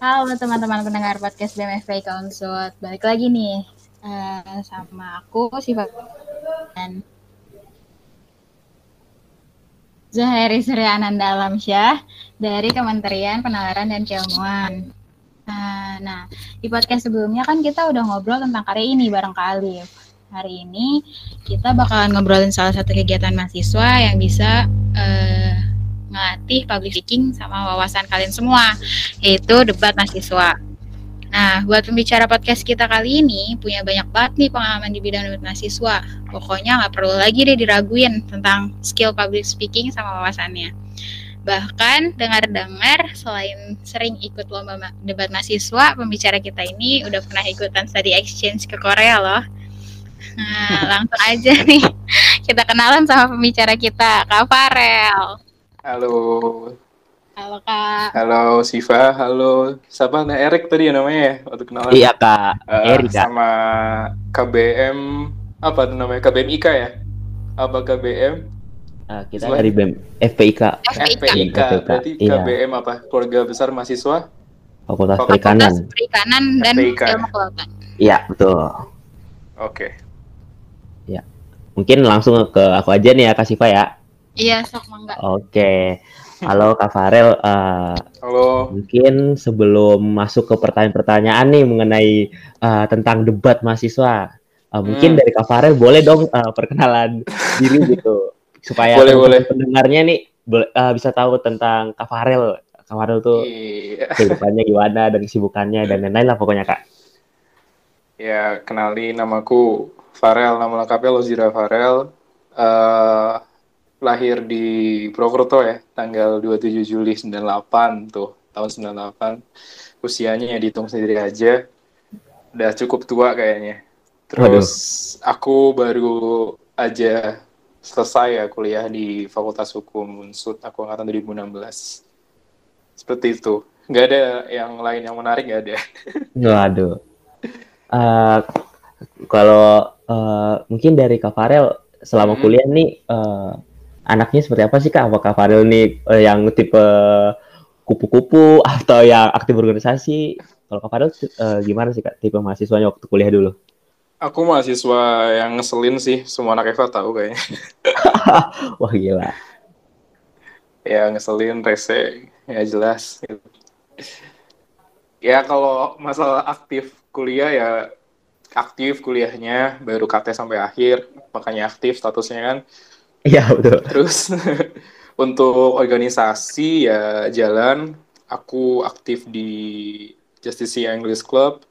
Halo teman-teman pendengar podcast BMFP Consult. Balik lagi nih uh, sama aku Siva dan Zuhairi Ananda Alamsyah dari Kementerian Penalaran dan Keilmuan. Uh, nah, di podcast sebelumnya kan kita udah ngobrol tentang karya ini bareng kali. Hari ini kita bakalan ngobrolin salah satu kegiatan mahasiswa yang bisa uh, ngelatih public speaking sama wawasan kalian semua, yaitu debat mahasiswa. Nah, buat pembicara podcast kita kali ini punya banyak banget nih pengalaman di bidang debat mahasiswa. Pokoknya nggak perlu lagi deh diraguin tentang skill public speaking sama wawasannya. Bahkan dengar-dengar selain sering ikut lomba debat mahasiswa, pembicara kita ini udah pernah ikutan study exchange ke Korea loh. Nah, langsung aja nih kita kenalan sama pembicara kita, Kak Farel. Halo. Halo Kak. Halo Siva, halo. Siapa? Nah, Erik tadi ya namanya ya waktu kenalan. Iya Kak. Uh, Erik Sama KBM apa tuh namanya? KBM IK ya? Apa KBM? Uh, kita Selain... dari BEM FPIK. FPIK. FPIK. Berarti iya. KBM apa? Keluarga Besar Mahasiswa? Fakultas Perikanan. Fakultas Perikanan dan FPIK. Ilmu Kelautan. Iya, betul. Oke. Okay. Ya. Mungkin langsung ke aku aja nih ya, Kak Siva ya. Iya, sok mangga. Oke. Halo Kak Farel. Uh, Halo. Mungkin sebelum masuk ke pertanyaan-pertanyaan nih mengenai uh, tentang debat mahasiswa, uh, mungkin hmm. dari Kak Farel boleh dong uh, perkenalan diri gitu, supaya boleh, boleh. pendengarnya nih uh, bisa tahu tentang Kak Farel. Kak Farel tuh iya. kehidupannya gimana dan kesibukannya dan lain-lain lah pokoknya Kak. Ya, kenali namaku Farel, nama lengkapnya Lozira Farel. Uh, lahir di Purwokerto ya, tanggal 27 Juli 98 tuh, tahun 98. Usianya ya dihitung sendiri aja. Udah cukup tua kayaknya. Terus Waduh. aku baru aja selesai ya kuliah di Fakultas Hukum Unsud, aku angkatan 2016. Seperti itu. Nggak ada yang lain yang menarik, nggak ada. Waduh. Uh, kalau uh, mungkin dari Kak Farel, selama hmm. kuliah nih, uh, anaknya seperti apa sih kak? Apakah Farel nih uh, yang tipe kupu-kupu atau yang aktif organisasi? Kalau kak Farel uh, gimana sih kak tipe mahasiswanya waktu kuliah dulu? Aku mahasiswa yang ngeselin sih, semua anak Eva tahu kayaknya. Wah gila. Ya ngeselin, rese, ya jelas. Ya kalau masalah aktif kuliah ya aktif kuliahnya baru KT sampai akhir, makanya aktif statusnya kan. Iya betul. Terus untuk organisasi ya jalan, aku aktif di Justice English Club.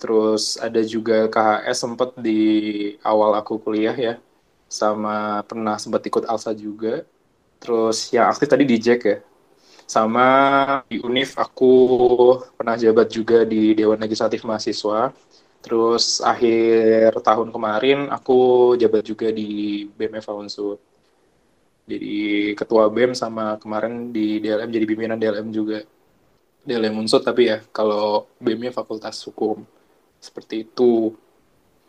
Terus ada juga KHS sempat di awal aku kuliah ya, sama pernah sempat ikut Alsa juga. Terus yang aktif tadi di Jack ya, sama di Unif aku pernah jabat juga di Dewan Legislatif Mahasiswa. Terus akhir tahun kemarin aku jabat juga di BMF Unsur jadi ketua BEM sama kemarin di DLM jadi pimpinan DLM juga. DLM Unsur tapi ya kalau BEM-nya Fakultas Hukum. Seperti itu.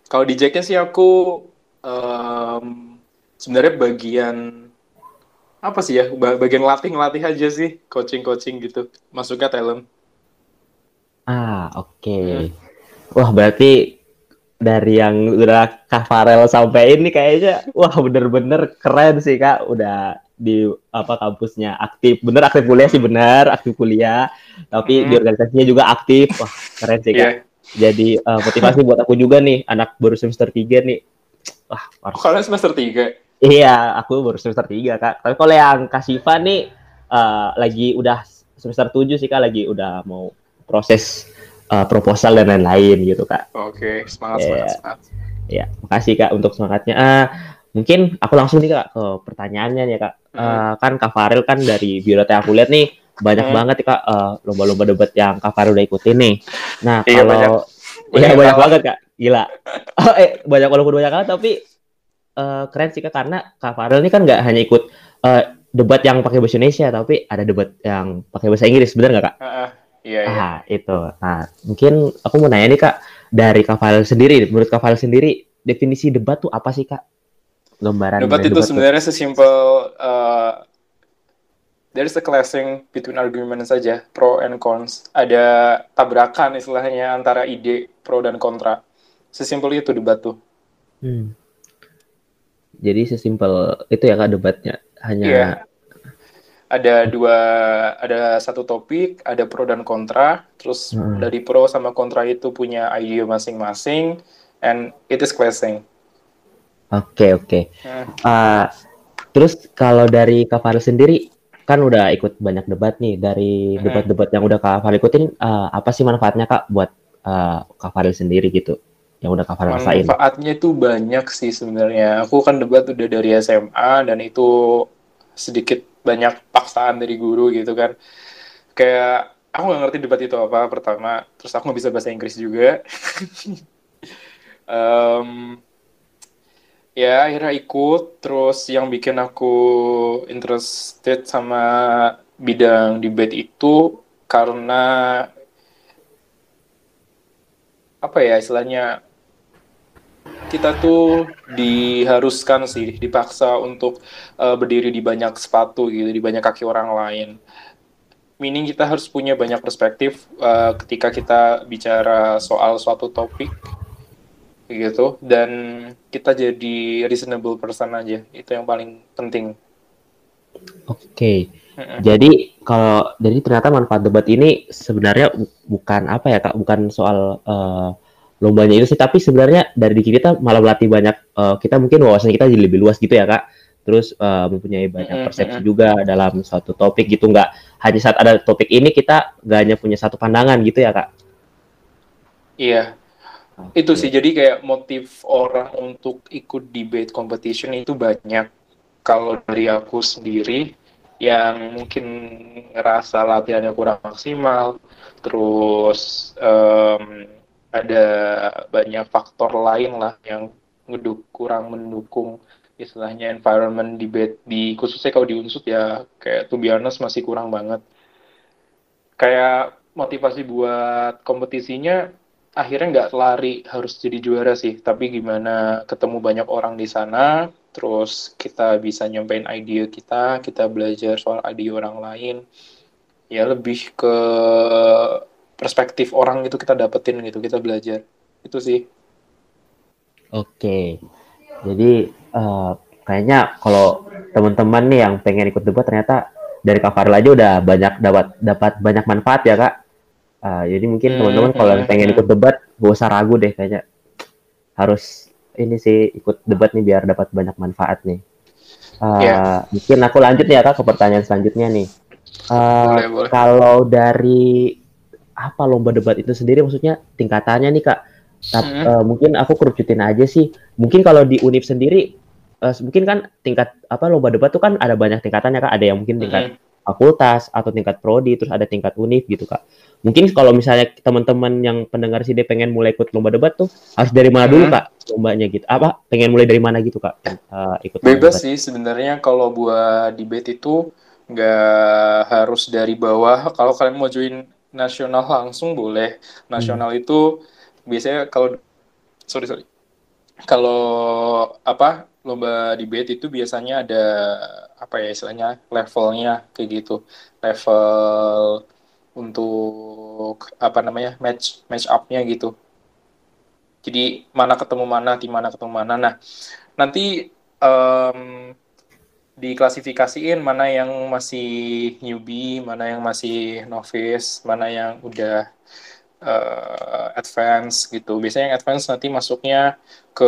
Kalau di Jacknya sih aku um, sebenarnya bagian apa sih ya bagian latih latih aja sih coaching coaching gitu. Masuknya talent. Ah oke. Okay. hmm. wah berarti dari yang udah Kak Farel sampai ini kayaknya wah bener-bener keren sih Kak. Udah di apa kampusnya aktif. Bener aktif kuliah sih bener aktif kuliah. Tapi hmm. di organisasinya juga aktif. Wah keren sih Kak. Yeah. jadi uh, motivasi buat aku juga nih anak baru semester 3 nih. Wah harus... kalian semester 3 iya aku baru semester 3 Kak. Tapi kalau yang Kak Siva nih uh, lagi udah semester 7 sih Kak. Lagi udah mau proses uh, proposal dan lain-lain gitu kak. Oke, okay, semangat, yeah. semangat, semangat. Ya, makasih kak untuk semangatnya. Uh, mungkin aku langsung nih kak ke pertanyaannya nih kak. Hmm. Uh, kan Kak Faril kan dari biodata aku lihat nih banyak hmm. banget nih kak uh, lomba-lomba debat yang Kak Faril udah ikutin nih. Nah iya, kalau banyak. Iya banyak, banyak banget kak, gila. Oh, eh banyak walaupun banyak banget tapi uh, keren sih kak karena Kak Faril ini kan nggak hanya ikut uh, debat yang pakai bahasa Indonesia tapi ada debat yang pakai bahasa Inggris, benar nggak kak? Uh, uh. Iya, iya. Ah, itu. Nah, mungkin aku mau nanya nih Kak, dari Kak sendiri, menurut Kak sendiri, definisi debat tuh apa sih, Kak? Gambaran debat itu debat sebenarnya sesimpel uh, there's a clashing between argument saja, pro and cons. Ada tabrakan istilahnya antara ide pro dan kontra. Sesimpel itu debat tuh. Hmm. Jadi sesimpel itu ya kak debatnya hanya Iya. Ada dua, ada satu topik, ada pro dan kontra. Terus Hmm. dari pro sama kontra itu punya ide masing-masing, and it is clashing. oke oke. Hmm. Ah, terus kalau dari Kak sendiri kan udah ikut banyak debat nih dari Mhm. debat-debat yang udah Kak ikutin ah, apa sih manfaatnya Kak buat ah, Kak sendiri gitu yang udah Kak rasain? Manfaatnya itu banyak sih sebenarnya. Aku kan debat udah dari SMA dan itu sedikit banyak paksaan dari guru gitu kan. Kayak aku nggak ngerti debat itu apa pertama, terus aku nggak bisa bahasa Inggris juga. Em, ya akhirnya ikut, terus yang bikin aku interested sama bidang debate itu karena apa ya istilahnya kita tuh diharuskan sih, dipaksa untuk eh, berdiri di banyak sepatu gitu, di banyak kaki orang lain. Meaning kita harus punya banyak perspektif eh, ketika kita bicara soal suatu topik gitu dan kita jadi reasonable person aja. Itu yang paling penting. Oke. Mm-mm. Jadi kalau jadi ternyata manfaat debat ini sebenarnya bu- bukan apa ya Kak, bukan soal eh, lombanya itu sih, tapi sebenarnya dari diri kita malah melatih banyak eh, kita mungkin wawasan kita jadi lebih luas gitu ya Kak. Terus eh, mempunyai banyak persepsi juga dalam suatu topik gitu, nggak hanya saat ada topik ini kita nggak hanya punya satu pandangan gitu ya Kak. Iya, itu sih jadi kayak motif orang untuk ikut debate competition itu banyak. Kalau dari aku sendiri yang mungkin ngerasa latihannya kurang maksimal, terus em, ada banyak faktor lain lah yang ngeduk kurang mendukung istilahnya environment debate di khususnya kalau di Unsut ya kayak to be masih kurang banget. Kayak motivasi buat kompetisinya akhirnya nggak lari harus jadi juara sih, tapi gimana ketemu banyak orang di sana, terus kita bisa nyampein ide kita, kita belajar soal ide orang lain, ya lebih ke perspektif orang itu kita dapetin gitu, kita belajar. Itu sih. Oke. Jadi eh, kayaknya kalau teman-teman nih yang pengen ikut debat ternyata dari Kak aja udah banyak dapat dapat banyak manfaat ya Kak. Eh, jadi mungkin teman-teman kalau yang pengen ikut debat gak usah ragu deh kayaknya harus ini sih ikut debat nih biar dapat banyak manfaat nih. Eh, Iya. Mungkin aku lanjut ya Kak ke pertanyaan selanjutnya nih. Eh, Boleh, boleh. kalau dari apa lomba debat itu sendiri maksudnya tingkatannya nih Kak. Tap- Hmm. eh, mungkin aku kerucutin aja sih. Mungkin kalau di Unip sendiri eh, mungkin kan tingkat apa lomba debat tuh kan ada banyak tingkatannya Kak. Ada yang mungkin tingkat Mm-mm. fakultas atau tingkat prodi terus ada tingkat Unip gitu Kak. Mungkin kalau misalnya teman-teman yang pendengar sini pengen mulai ikut lomba debat tuh harus dari mana dulu Hmm. Kak lombanya gitu. Apa pengen mulai dari mana gitu Kak? Eh, ikut Bebas debat. sih sebenarnya kalau buat debate itu nggak harus dari bawah. Kalau kalian mau join nasional langsung boleh. Nasional itu biasanya kalau sorry sorry kalau apa lomba debate itu biasanya ada apa ya istilahnya levelnya kayak gitu level untuk apa namanya match match up-nya gitu. Jadi mana ketemu mana, tim mana ketemu mana. Nah, nanti em, diklasifikasiin mana yang masih newbie, mana yang masih novice, mana yang udah eh, advance gitu. Biasanya yang advance nanti masuknya ke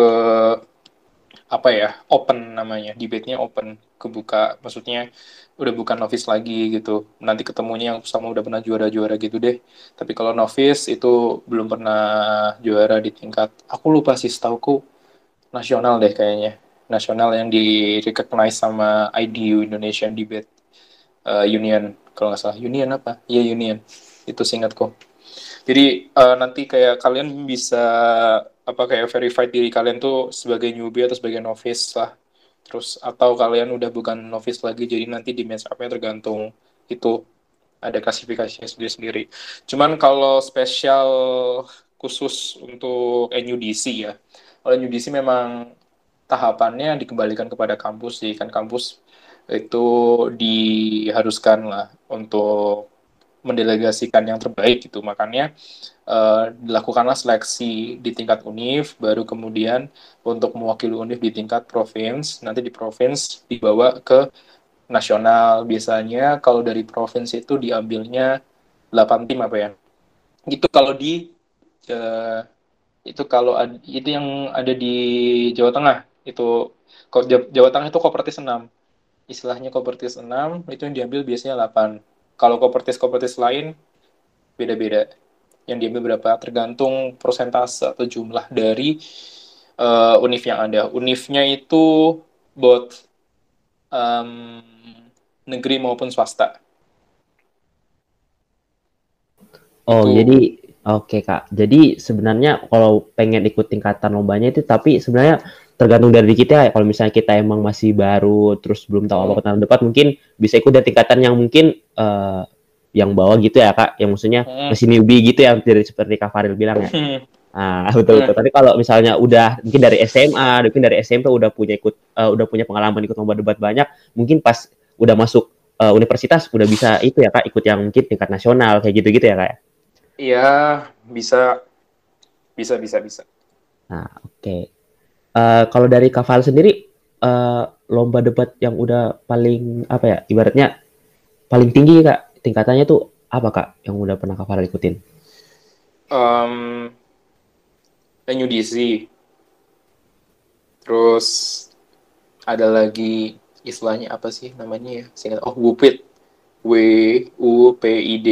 apa ya open namanya, debate-nya open, kebuka. Maksudnya udah bukan novice lagi gitu. Nanti ketemunya yang sama udah pernah juara-juara gitu deh. Tapi kalau novice itu belum pernah juara di tingkat, aku lupa sih setauku nasional deh kayaknya. Nasional yang di recognize sama IDU Indonesian Debate uh, Union kalau nggak salah. Union apa? Iya Union. Itu seingatku. Jadi uh, nanti kayak kalian bisa apa kayak verify diri kalian tuh sebagai newbie atau sebagai novice lah. Terus atau kalian udah bukan novice lagi jadi nanti di match up-nya tergantung itu ada klasifikasinya sendiri-sendiri. Cuman kalau spesial khusus untuk NUDC ya. Kalau NUDC memang tahapannya dikembalikan kepada kampus sih. Kan kampus itu diharuskan lah untuk mendelegasikan yang terbaik gitu. Makanya uh, dilakukanlah seleksi di tingkat univ baru kemudian untuk mewakili univ di tingkat provinsi nanti di provinsi dibawa ke nasional. Biasanya kalau dari provinsi itu diambilnya 8 tim apa ya? Itu kalau di uh, itu kalau itu yang ada di Jawa Tengah itu Jawa Tengah itu kopertis 6 istilahnya kopertis 6 itu yang diambil biasanya 8 kalau kopertis-kopertis lain beda-beda. Yang diambil berapa tergantung persentase atau jumlah dari uh, univ yang ada. Univnya itu both um, negeri maupun swasta. Oh, itu. jadi oke okay, Kak. Jadi sebenarnya kalau pengen ikut tingkatan lombanya itu tapi sebenarnya tergantung dari kita ya. Kalau misalnya kita emang masih baru terus belum tahu apa tentang debat mungkin bisa ikut dari tingkatan yang mungkin uh, yang bawah gitu ya kak, yang maksudnya hmm. masih newbie gitu ya, dari seperti Kak Faril bilang ya. Hmm. Ah betul betul. Hmm. Tapi kalau misalnya udah mungkin dari SMA, mungkin dari SMP udah punya ikut, uh, udah punya pengalaman ikut lomba debat banyak, mungkin pas udah masuk uh, universitas udah bisa itu ya kak, ikut yang mungkin tingkat nasional kayak gitu gitu ya kak. Iya bisa, bisa bisa bisa. Nah oke. Okay. Uh, kalau dari Kak Faril sendiri uh, lomba debat yang udah paling apa ya ibaratnya paling tinggi kak tingkatannya tuh apa kak yang udah pernah kak Farel ikutin? Um, NUDC, terus ada lagi istilahnya apa sih namanya ya? Singkat oh WUPID, W U P I D.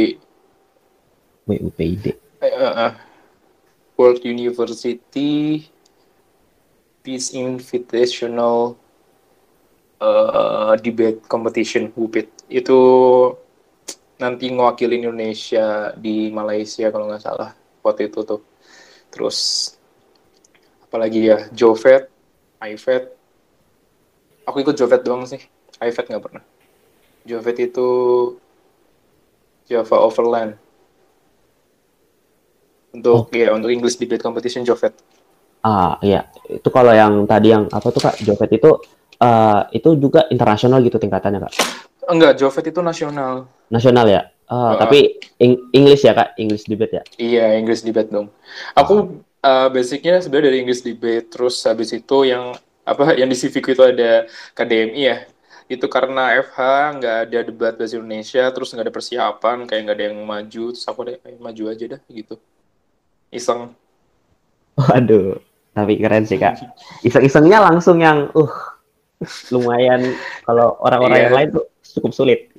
W U P I D. Uh, uh, World University Peace Invitational uh, Debate Competition WUPID itu nanti ngewakili Indonesia di Malaysia kalau nggak salah waktu itu tuh. Terus apalagi ya Jovet, iVet. Aku ikut Jovet doang sih. iVet nggak pernah. Jovet itu Java Overland. Untuk oh. ya untuk English Debate Competition Jovet ah iya itu kalau yang tadi yang apa tuh kak Jovet itu uh, itu juga internasional gitu tingkatannya kak? Enggak, Jovet itu nasional. Nasional ya. Uh, uh, tapi English ya kak, English debate ya? Iya, English debate dong. Aku uh, basicnya sebenarnya dari English debate, terus habis itu yang apa yang di CV itu ada KDMI ya. Itu karena FH nggak ada debat bahasa Indonesia, terus nggak ada persiapan, kayak nggak ada yang maju, terus aku deh maju aja dah gitu. Iseng. Waduh, tapi keren sih kak. Iseng-isengnya langsung yang uh lumayan kalau orang-orang yeah. yang lain tuh cukup sulit.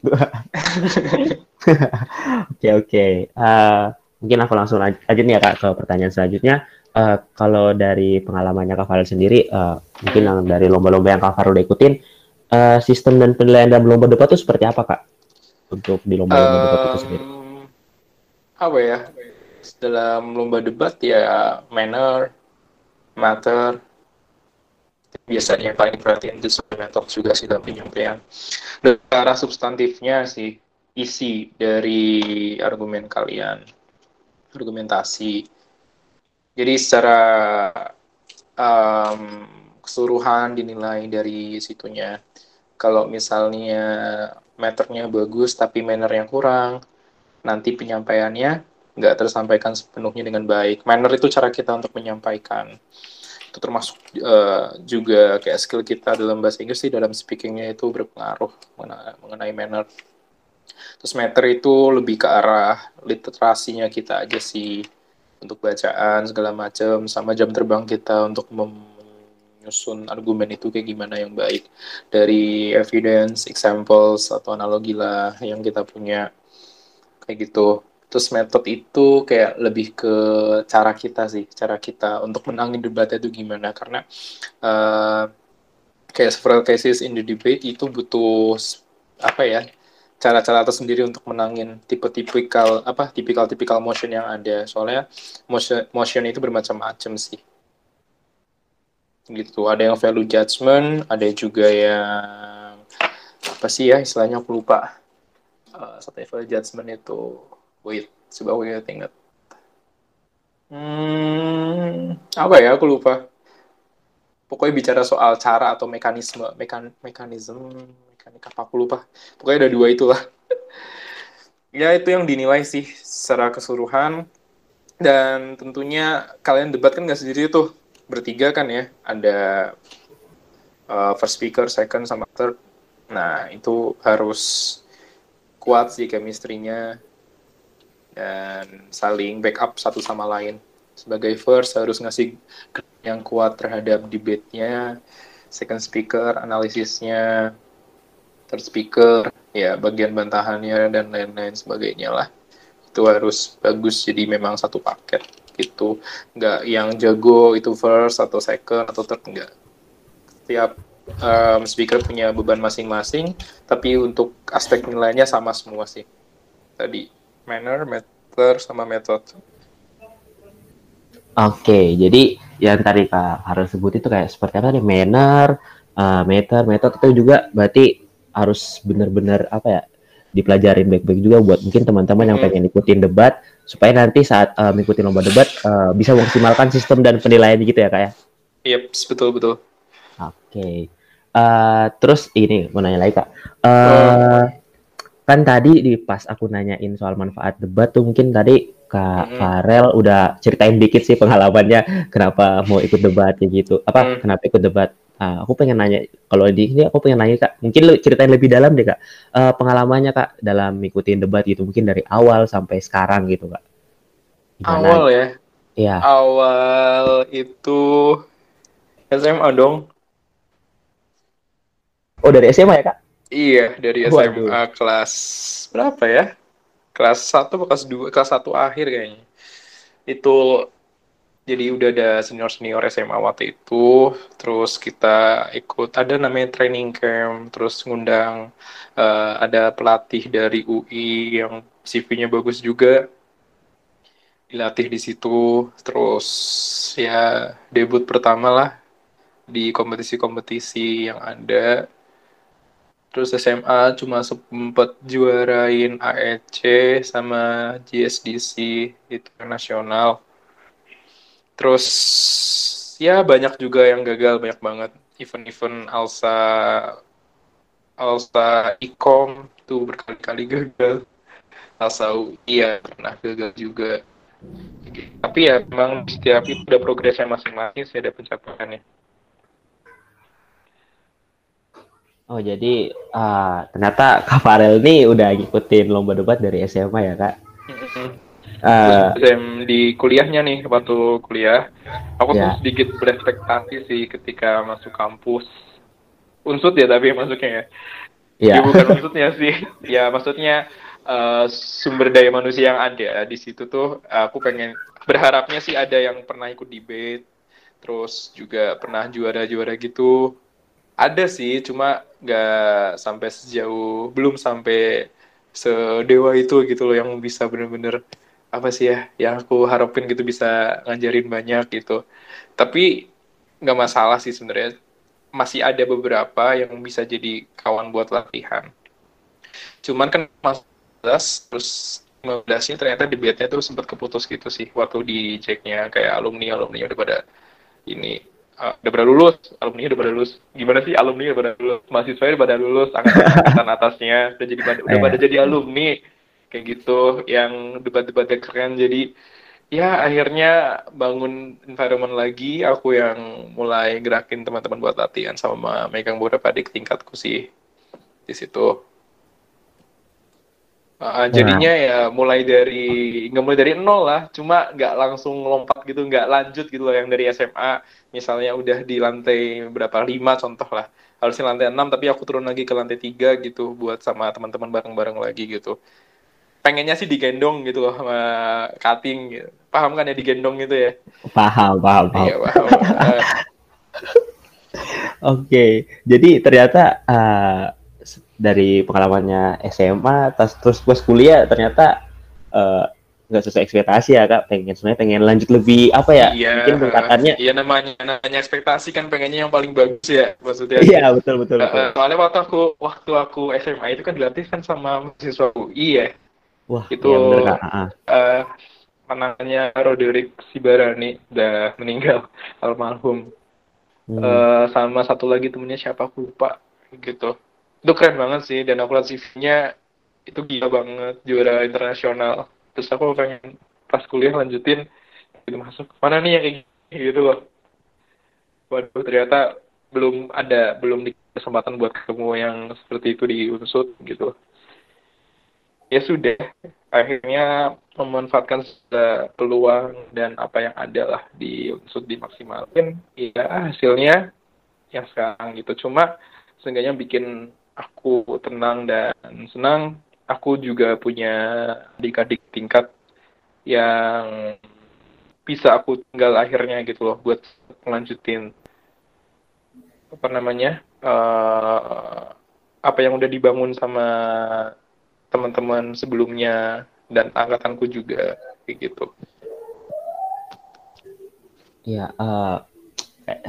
Oke oke. Okay, Uh, mungkin aku langsung aja nih ya kak ke pertanyaan selanjutnya. Uh, kalau dari pengalamannya Kak Farel sendiri, uh, mungkin yang dari lomba-lomba yang Kak Farel udah ikutin, uh, sistem dan penilaian dalam lomba debat itu seperti apa kak? Untuk di lomba-lomba um, debat itu sendiri? Apa ya? Dalam lomba debat ya manner, matter, biasanya paling perhatian itu talk juga sih dalam penyampaian. Dan arah substantifnya sih isi dari argumen kalian, argumentasi. Jadi secara um, keseluruhan dinilai dari situnya. Kalau misalnya meternya bagus tapi manner yang kurang, nanti penyampaiannya nggak tersampaikan sepenuhnya dengan baik. Manner itu cara kita untuk menyampaikan. Itu termasuk uh, juga kayak skill kita dalam bahasa Inggris sih dalam speakingnya itu berpengaruh mengenai manner. Terus matter itu lebih ke arah literasinya kita aja sih. Untuk bacaan segala macam sama jam terbang kita untuk menyusun argumen itu kayak gimana yang baik. Dari evidence, examples atau analogi lah yang kita punya. Kayak gitu Terus metode itu kayak lebih ke cara kita sih, cara kita untuk menangin debatnya itu gimana. Karena uh, kayak several cases in the debate itu butuh apa ya cara-cara tersendiri untuk menangin tipe-tipikal apa tipikal-tipikal motion yang ada. Soalnya motion motion itu bermacam-macam sih. Gitu. Ada yang value judgment, ada juga yang apa sih ya istilahnya aku lupa. Uh, satu value judgment itu Wait, coba aku ingat-ingat. Hmm, apa ya? Aku lupa. Pokoknya bicara soal cara atau mekanisme, mekan, mekanisme, mekanik apa aku lupa pokoknya ada dua itulah ya itu yang dinilai sih secara keseluruhan dan tentunya kalian debat kan nggak sendiri tuh bertiga kan ya ada uh, first speaker second sama third nah itu harus kuat sih chemistry-nya dan saling backup satu sama lain. Sebagai first harus ngasih yang kuat terhadap debate-nya. Second speaker analisisnya. Third speaker ya bagian bantahannya dan lain-lain sebagainya lah. Itu harus bagus jadi memang satu paket gitu. Nggak yang jago itu first atau second atau third enggak setiap um, speaker punya beban masing-masing tapi untuk aspek nilainya sama semua sih. Tadi manner method sama method Oke, jadi yang tadi Kak harus sebut itu kayak seperti apa nih manner, uh, meter, metode itu juga berarti harus benar-benar apa ya dipelajarin baik-baik juga buat mungkin teman-teman yang pengen ikutin debat supaya nanti saat uh, mengikuti lomba debat uh, bisa memaksimalkan sistem dan penilaian gitu ya kak ya. Iya, yep, betul betul. Oke, okay. uh, terus ini mau nanya lagi kak. Uh. Kan tadi di pas aku nanyain soal manfaat debat tuh mungkin tadi Kak hmm. Farel udah ceritain dikit sih pengalamannya kenapa mau ikut debat kayak gitu. Apa hmm. kenapa ikut debat? Uh, aku pengen nanya kalau di sini aku pengen nanya Kak, mungkin lu ceritain lebih dalam deh Kak. Uh, pengalamannya Kak dalam ikutin debat gitu mungkin dari awal sampai sekarang gitu Kak. Gimana? Awal ya? Iya. Awal itu SMA dong. Oh dari SMA ya Kak? Iya, dari SMA Waduh. kelas berapa ya? kelas 1 atau kelas 2 kelas 1 akhir kayaknya. Itu jadi udah ada senior senior SMA waktu itu. Terus kita ikut ada namanya training camp terus ngundang uh, ada pelatih dari UI yang CV-nya bagus juga. Dilatih di situ. Terus ya debut pertama lah di kompetisi-kompetisi yang ada Terus SMA cuma sempat juarain AEC sama GSDC itu nasional. Terus ya banyak juga yang gagal banyak banget event-event Alsa Alsa Ikom tuh berkali-kali gagal. Alsa UI ya pernah gagal juga. Tapi ya memang setiap itu ada progresnya masing-masing sih ada pencapaiannya. Oh jadi uh, ternyata Kak Farel nih udah ngikutin lomba debat dari SMA ya kak? Uh, di kuliahnya nih waktu kuliah, aku yeah. tuh sedikit berekspektasi sih ketika masuk kampus. Unsut ya tapi masuknya ya. Yeah. Ya bukan unsutnya sih. Ya maksudnya uh, sumber daya manusia yang ada di situ tuh aku pengen berharapnya sih ada yang pernah ikut debate, terus juga pernah juara-juara gitu ada sih cuma nggak sampai sejauh belum sampai sedewa itu gitu loh yang bisa bener-bener apa sih ya yang aku harapin gitu bisa ngajarin banyak gitu. Tapi nggak masalah sih sebenarnya. Masih ada beberapa yang bisa jadi kawan buat latihan. Cuman kan mas terus 15 nya ternyata debatnya tuh sempat keputus gitu sih waktu di jacknya kayak alumni alumni udah pada ini uh, udah pada lulus, alumni udah pada lulus. Gimana sih alumni udah pada lulus, mahasiswa udah pada lulus, angkatan atasnya udah jadi pada, udah pada jadi alumni kayak gitu, yang debat-debatnya keren. Jadi ya akhirnya bangun environment lagi, aku yang mulai gerakin teman-teman buat latihan sama megang beberapa adik tingkatku sih di situ. Uh, jadinya ya mulai dari nggak mulai dari nol lah, cuma nggak langsung lompat gitu, nggak lanjut gitu loh yang dari SMA misalnya udah di lantai berapa lima contoh lah harusnya lantai enam tapi aku turun lagi ke lantai tiga gitu buat sama teman-teman bareng-bareng lagi gitu pengennya sih digendong gitu loh sama cutting gitu. paham kan ya digendong gitu ya paham paham paham, iya, paham. Oke, okay. jadi ternyata uh, dari pengalamannya SMA terus terus pas kuliah ternyata uh, nggak sesuai ekspektasi ya kak. Pengen sebenarnya pengen lanjut lebih apa ya iya, mungkin tingkatannya iya namanya namanya ekspektasi kan pengennya yang paling bagus ya maksudnya. Iya betul betul, betul. Uh, soalnya waktu aku waktu aku SMA itu kan dilatih kan sama mahasiswa UI ya. Wah itu iya bener, kak. Uh, namanya Roderick Sibarani udah meninggal almarhum. Hmm. uh, sama satu lagi temennya siapa aku lupa gitu itu keren banget sih dan aku lihat CV-nya itu gila banget juara internasional. Terus aku pengen pas kuliah lanjutin gitu masuk. Mana nih yang kayak gitu loh? Waduh ternyata belum ada belum di kesempatan buat ketemu yang seperti itu di unsur gitu. Ya sudah akhirnya memanfaatkan peluang dan apa yang ada lah di unsur dimaksimalkan ya hasilnya yang sekarang gitu. Cuma seenggaknya bikin aku tenang dan senang aku juga punya adik-adik tingkat yang bisa aku tinggal akhirnya gitu loh buat melanjutin apa namanya uh, apa yang udah dibangun sama teman-teman sebelumnya dan angkatanku juga kayak gitu. Ya, uh,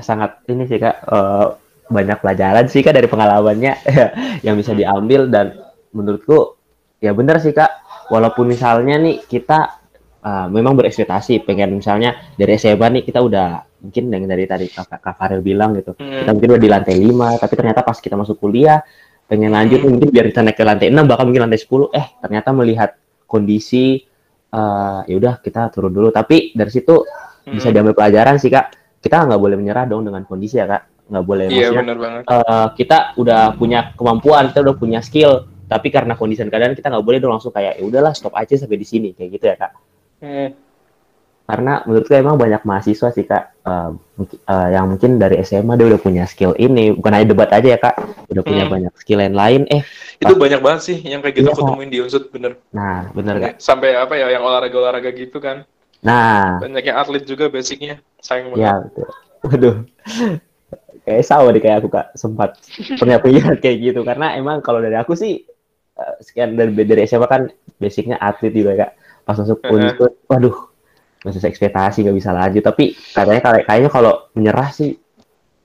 sangat ini sih kak uh, banyak pelajaran sih kak dari pengalamannya yang bisa hmm. diambil dan menurutku ya benar sih kak walaupun misalnya nih kita uh, memang berekspektasi pengen misalnya dari SMA nih kita udah mungkin yang dari tadi kak, kak Farel bilang gitu hmm. kita mungkin udah di lantai 5 tapi ternyata pas kita masuk kuliah pengen lanjut hmm. mungkin biar kita naik ke lantai 6 bahkan mungkin lantai 10 eh ternyata melihat kondisi uh, ya udah kita turun dulu tapi dari situ hmm. bisa diambil pelajaran sih kak kita nggak boleh menyerah dong dengan kondisi ya kak nggak boleh. Iya, bener banget. Uh, kita udah punya kemampuan kita udah punya skill tapi karena kondisi keadaan kita nggak boleh dong langsung kayak ya udahlah stop aja sampai di sini kayak gitu ya kak. Hmm. karena menurut saya emang banyak mahasiswa sih kak. Uh, uh, yang mungkin dari SMA dia udah punya skill ini bukan hanya debat aja ya kak. Udah punya hmm. banyak skill lain lain. Eh itu pas, banyak banget sih yang kayak gitu iya, aku temuin di unsur bener. Nah bener kak. Sampai apa ya yang olahraga olahraga gitu kan. Nah. Banyak yang atlet juga basicnya. Sayang banget. ya betul. Waduh kayak sama deh kayak aku kak sempat punya pikiran kayak gitu. Karena emang kalau dari aku sih uh, sekian dari dari SMA kan basicnya atlet juga kak. Pas masuk unsur uh-huh. waduh masih ekspektasi nggak bisa lanjut. Tapi katanya kayaknya kalau menyerah sih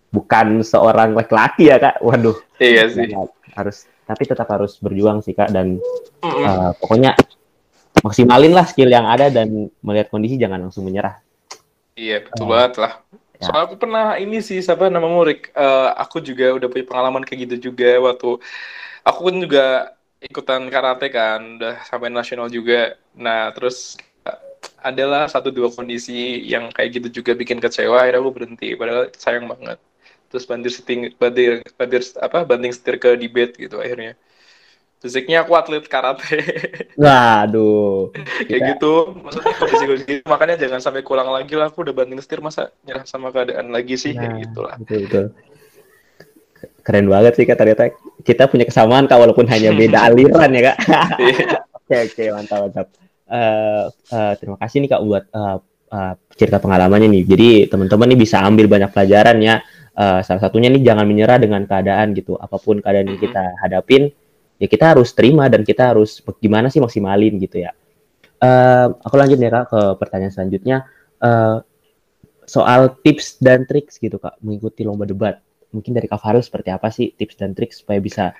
bukan seorang laki-laki ya kak. Waduh. Iya sih. harus tapi tetap harus berjuang sih kak. Dan uh-uh. uh, pokoknya maksimalin lah skill yang ada dan melihat kondisi jangan langsung menyerah. Iya betul uh, banget lah Ya. Soalnya aku pernah ini sih, siapa nama Murik. Uh, aku juga udah punya pengalaman kayak gitu juga waktu aku kan juga ikutan karate kan, udah sampai nasional juga. Nah, terus uh, adalah satu dua kondisi yang kayak gitu juga bikin kecewa, akhirnya aku berhenti. Padahal sayang banget. Terus bandir seting, bandir, bandir apa, banding setir ke debate gitu akhirnya. Fisiknya aku atlet karate. Waduh. kayak gitu. Maksudnya kondisi gitu. Makanya jangan sampai kurang lagi lah. Aku udah banding setir masa nyerah sama keadaan lagi sih. Nah, kayak gitu lah. Betul, betul keren banget sih kak ternyata kita punya kesamaan kak walaupun hanya beda aliran ya kak iya. oke oke mantap mantap uh, uh, terima kasih nih kak buat uh, uh, cerita pengalamannya nih jadi teman-teman nih bisa ambil banyak pelajaran ya uh, salah satunya nih jangan menyerah dengan keadaan gitu apa pun keadaan yang kita hadapin ya kita harus terima dan kita harus gimana sih maksimalin gitu ya uh, aku lanjut nih kak ke pertanyaan selanjutnya uh, soal tips dan trik gitu kak mengikuti lomba debat mungkin dari Kak Farel seperti apa sih tips dan trik supaya bisa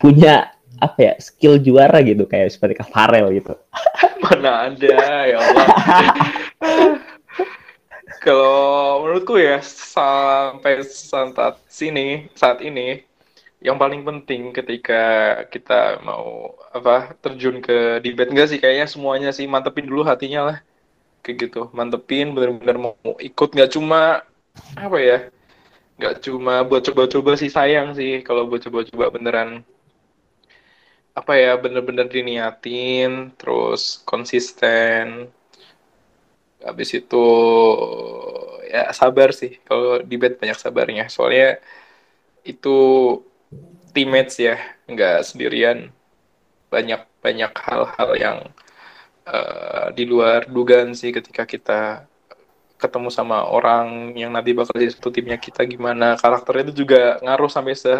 punya apa ya skill juara gitu kayak seperti Kak Farel gitu. Mana ada ya Allah. Kalau menurutku ya sampai saat sini saat ini yang paling penting ketika kita mau apa terjun ke debate enggak sih kayaknya semuanya sih mantepin dulu hatinya lah. Kayak gitu mantepin benar-benar mau ikut nggak cuma apa ya nggak cuma buat coba-coba sih sayang sih kalau buat coba-coba beneran apa ya bener-bener diniatin terus konsisten. Habis itu ya sabar sih kalau bed banyak sabarnya. Soalnya itu teammates ya nggak sendirian. Banyak banyak hal-hal yang uh, di luar dugaan sih ketika kita ketemu sama orang yang nanti bakal jadi satu timnya kita gimana. Karakternya itu juga ngaruh sampai se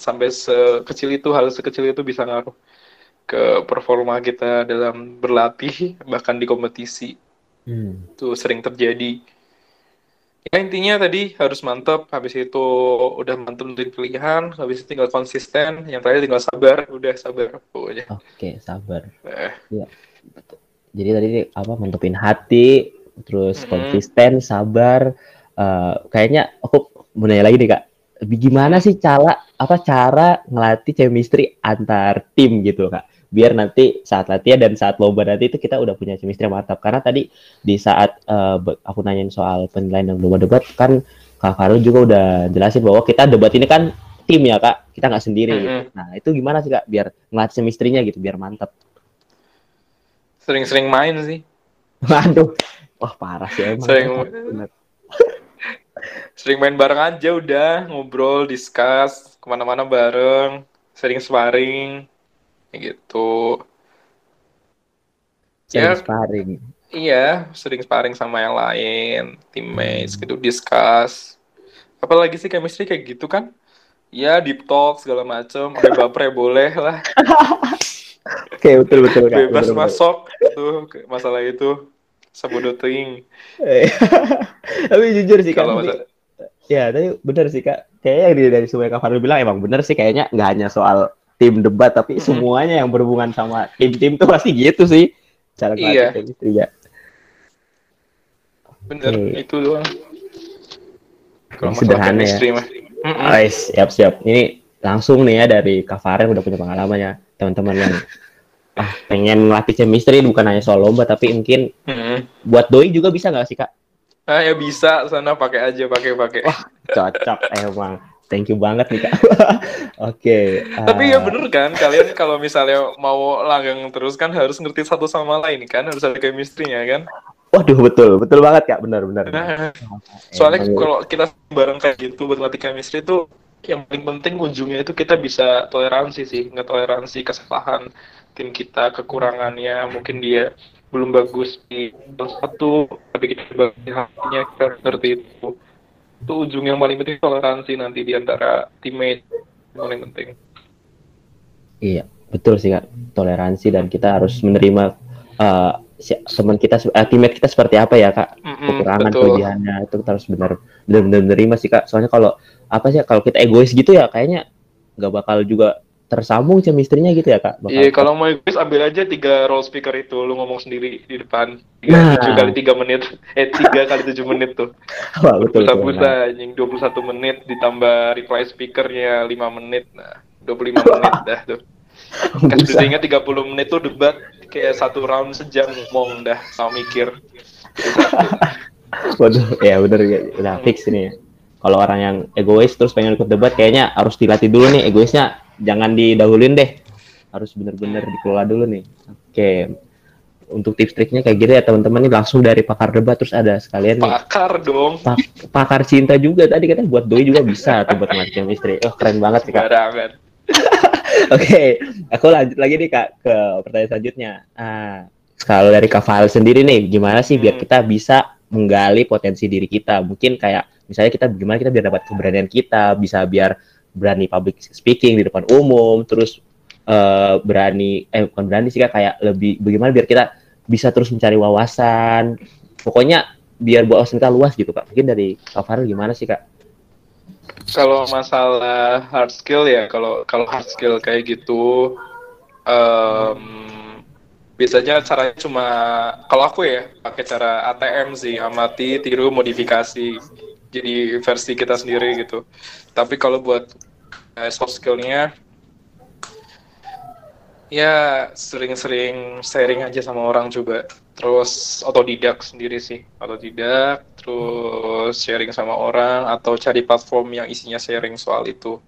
sampai sekecil itu hal sekecil itu bisa ngaruh ke performa kita dalam berlatih bahkan di kompetisi. Hmm. itu sering terjadi ya intinya tadi harus mantap habis itu udah mantap untuk pilihan habis itu tinggal konsisten yang terakhir tinggal sabar udah sabar pokoknya oke sabar eh. ya jadi tadi apa mantepin hati terus mm-hmm. konsisten, sabar. Uh, kayaknya aku mau nanya lagi nih kak. gimana sih cara apa cara ngelatih chemistry antar tim gitu kak biar nanti saat latihan dan saat lomba nanti itu kita udah punya chemistry yang mantap. Karena tadi di saat uh, aku nanyain soal penilaian dan lomba debat kan kak Farul juga udah jelasin bahwa kita debat ini kan tim ya kak. Kita nggak sendiri mm -hmm. gitu. nah itu gimana sih kak? Biar ngelatih chemistry-nya gitu biar mantap sering-sering main sih. Waduh. Wah parah sih emang. Sering sering main bareng aja udah ngobrol discuss ke mana-mana bareng sering sparring gitu. Sering ya, sparring. Iya sering sparring sama yang lain teammates hmm. gitu discuss. Apalagi sih chemistry kayak gitu kan? Ya deep talk segala macem ada baper ya boleh lah. Oke betul betul bebas betul, masuk tuh masalah itu. Sebodoh ting tapi jujur sih kalau masa Ya, tapi benar sih kak. Kayaknya dari, dari semua yang Kak Farul bilang emang benar sih kayaknya nggak hanya soal tim debat, tapi hmm. semuanya yang berhubungan sama tim-tim tuh pasti gitu sih. Cara iya. gitu ya. Bener, okay. itu doang. Kalau sederhana ya. Mm -mm. siap siap. Ini langsung nih ya dari Kak Farel udah punya pengalaman ya teman-teman yang ah, pengen melatih chemistry bukan hanya soal lomba tapi mungkin mm -hmm. buat doi juga bisa nggak sih kak? Ah ya bisa sana pakai aja pakai pakai. Wah cocok emang. Thank you banget nih kak. Oke. okay, uh... Tapi ya bener kan kalian kalau misalnya mau langgang terus kan harus ngerti satu sama lain kan harus ada chemistry-nya kan. Waduh betul betul banget kak benar benar. Nah, soalnya kalau kita bareng kayak gitu buat latih chemistry itu yang paling penting ujungnya itu kita bisa toleransi sih nggak toleransi kesalahan tim kita kekurangannya mungkin dia belum bagus di satu tapi kita bagi hatinya kita ngerti itu itu ujung yang paling penting toleransi nanti di antara teammate yang paling penting. Iya betul sih kak. Toleransi dan kita harus menerima uh, teman kita uh, teammate kita seperti apa ya kak? Kekurangan kelebihannya itu kita harus benar benar menerima sih kak. Soalnya kalau apa sih kalau kita egois gitu ya kayaknya nggak bakal juga tersambung chemistry-nya gitu ya kak? Iya kalau mau egois ambil aja tiga roll speaker itu lu ngomong sendiri di depan tiga nah. kali tiga menit eh tiga kali tujuh menit tuh. Wah betul. Busa busa anjing dua puluh satu menit ditambah reply speakernya lima menit nah dua puluh lima menit dah tuh. Kasih ingat tiga puluh menit tuh debat kayak satu round sejam ngomong dah sama mikir. Waduh ya bener ya udah fix ini ya. Kalau orang yang egois terus pengen ikut debat kayaknya harus dilatih dulu nih egoisnya jangan didahulin deh. Harus bener-bener dikelola dulu nih. Oke. Untuk tips triknya kayak gitu ya teman-teman ini langsung dari pakar debat. Terus ada sekalian pakar nih, dong. Pak, pakar cinta juga. Tadi katanya buat doi juga bisa tuh buat macam istri. Oh keren banget sih kak. Oke. Aku lanjut lagi nih kak ke pertanyaan selanjutnya. Ah kalau dari kak Fal sendiri nih gimana sih biar hmm. kita bisa menggali potensi diri kita? Mungkin kayak misalnya kita gimana kita biar dapat keberanian kita? Bisa biar berani public speaking di depan umum, terus uh, berani eh bukan berani sih kak kayak lebih bagaimana biar kita bisa terus mencari wawasan. Pokoknya biar wawasan kita luas gitu kak. Mungkin dari Kak gimana sih kak? Kalau masalah hard skill ya, kalau kalau hard skill kayak gitu, um, biasanya caranya cuma kalau aku ya pakai cara ATM sih, amati, tiru, modifikasi jadi versi kita sendiri gitu. Tapi kalau buat uh, soft skillnya. Ya sering-sering sharing aja sama orang juga. Terus otodidak sendiri sih. Otodidak terus sharing sama orang atau cari platform yang isinya sharing soal itu.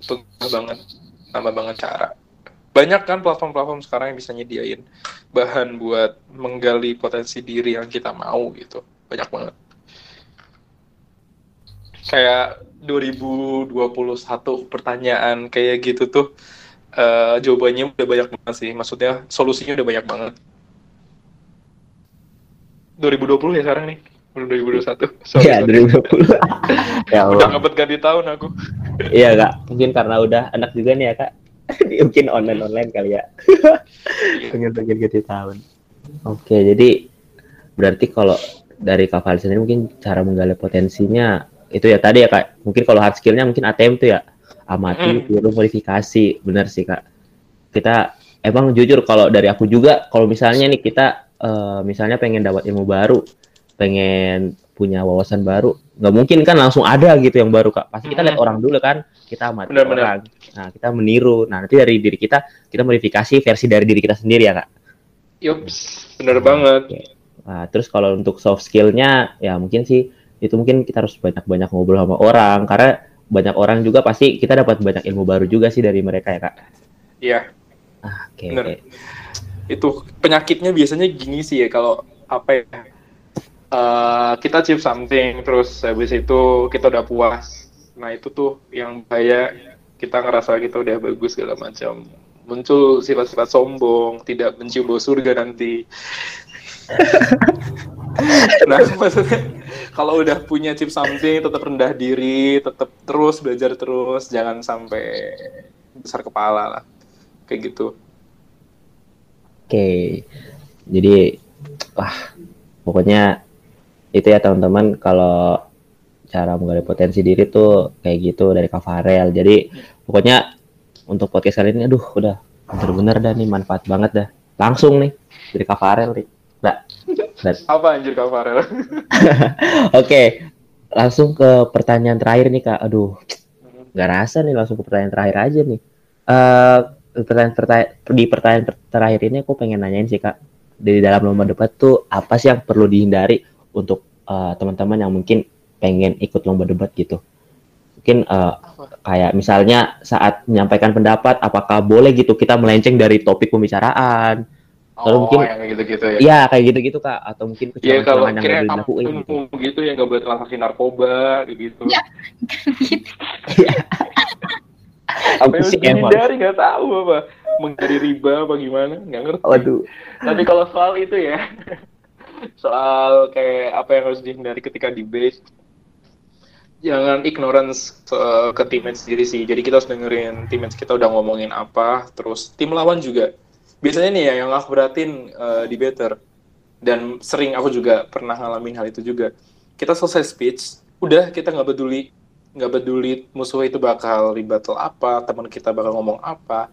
Itu banget tambah banget cara. Banyak kan platform-platform sekarang yang bisa nyediain bahan buat menggali potensi diri yang kita mau gitu. Banyak banget kayak 2021 pertanyaan kayak gitu tuh uh, jawabannya udah banyak banget sih. Maksudnya solusinya udah banyak banget. 2020 ya sekarang nih. Belum 2021. Sorry, ya, 2020. ya Allah. Udah ngebet ganti tahun aku. iya, Kak. Mungkin karena udah anak juga nih ya, Kak. Mungkin online-online kali ya. Pengen-pengen ganti tahun. Oke, jadi berarti kalau dari Kak Falis sendiri mungkin cara menggali potensinya itu ya tadi ya kak. Mungkin kalau hard skillnya mungkin ATM tuh ya. Amati mm. modifikasi. Benar sih kak. Kita emang jujur kalau dari aku juga kalau misalnya nih kita uh, misalnya pengen dapat ilmu baru pengen punya wawasan baru nggak mungkin kan langsung ada gitu yang baru kak. Pasti kita lihat orang dulu kan kita amati Benar, benar. orang. Nah kita meniru. Nah nanti dari diri kita kita modifikasi versi dari diri kita sendiri ya kak. Yups, bener banget. nah terus kalau untuk soft skillnya ya mungkin sih itu mungkin kita harus banyak-banyak ngobrol sama orang karena banyak orang juga pasti kita dapat banyak ilmu baru juga sih dari mereka ya kak. Iya, oke Benar. oke. itu penyakitnya biasanya gini sih ya kalau apa ya eh, kita achieve something terus habis itu kita udah puas. Nah itu tuh yang bahaya. Kita ngerasa kita udah bagus segala macam. Muncul sifat-sifat sombong tidak mencium bau surga nanti nah maksudnya kalau udah punya achieve something tetap rendah diri tetap terus belajar terus jangan sampai besar kepala lah kayak gitu Oke, jadi wah pokoknya itu ya teman-teman kalau cara menggali potensi diri tuh kayak gitu dari Kak Farel. Jadi pokoknya untuk podcast kali ini aduh udah bener-bener dah nih manfaat banget dah. Langsung nih dari Kak Farel nih. Nah, dan- apa anjir Kak Farel Oke, langsung ke pertanyaan terakhir nih Kak. Aduh, nggak rasa nih langsung ke pertanyaan terakhir aja nih. Eh pertanyaan, pertanyaan di pertanyaan ter- terakhir ini aku pengen nanyain sih Kak. Di dalam lomba debat tuh apa sih yang perlu dihindari untuk eh, teman-teman yang mungkin pengen ikut lomba debat gitu? Mungkin eh, kayak misalnya saat menyampaikan pendapat apakah boleh gitu kita melenceng dari topik pembicaraan? Lalu oh, mungkin- yang gitu-gitu ya. Iya, kayak gitu-gitu Kak atau mungkin Ya kalau yang kira dilakuin gitu. gitu ya nggak boleh transaksi narkoba gitu. Ya. Apa Apa sih yang emang? dihindari nggak tahu apa menghindari riba apa gimana nggak ngerti. Waduh. Tapi kalau soal itu ya soal kayak apa yang harus dihindari ketika debate jangan ignorance uh, ke teammates sendiri sih. Jadi kita harus dengerin teammates kita udah ngomongin apa, terus tim lawan juga. Biasanya nih ya yang aku beratin uh, debater dan sering aku juga pernah ngalamin hal itu juga. Kita selesai speech, udah kita nggak peduli nggak peduli musuh itu bakal rebuttal apa, teman kita bakal ngomong apa.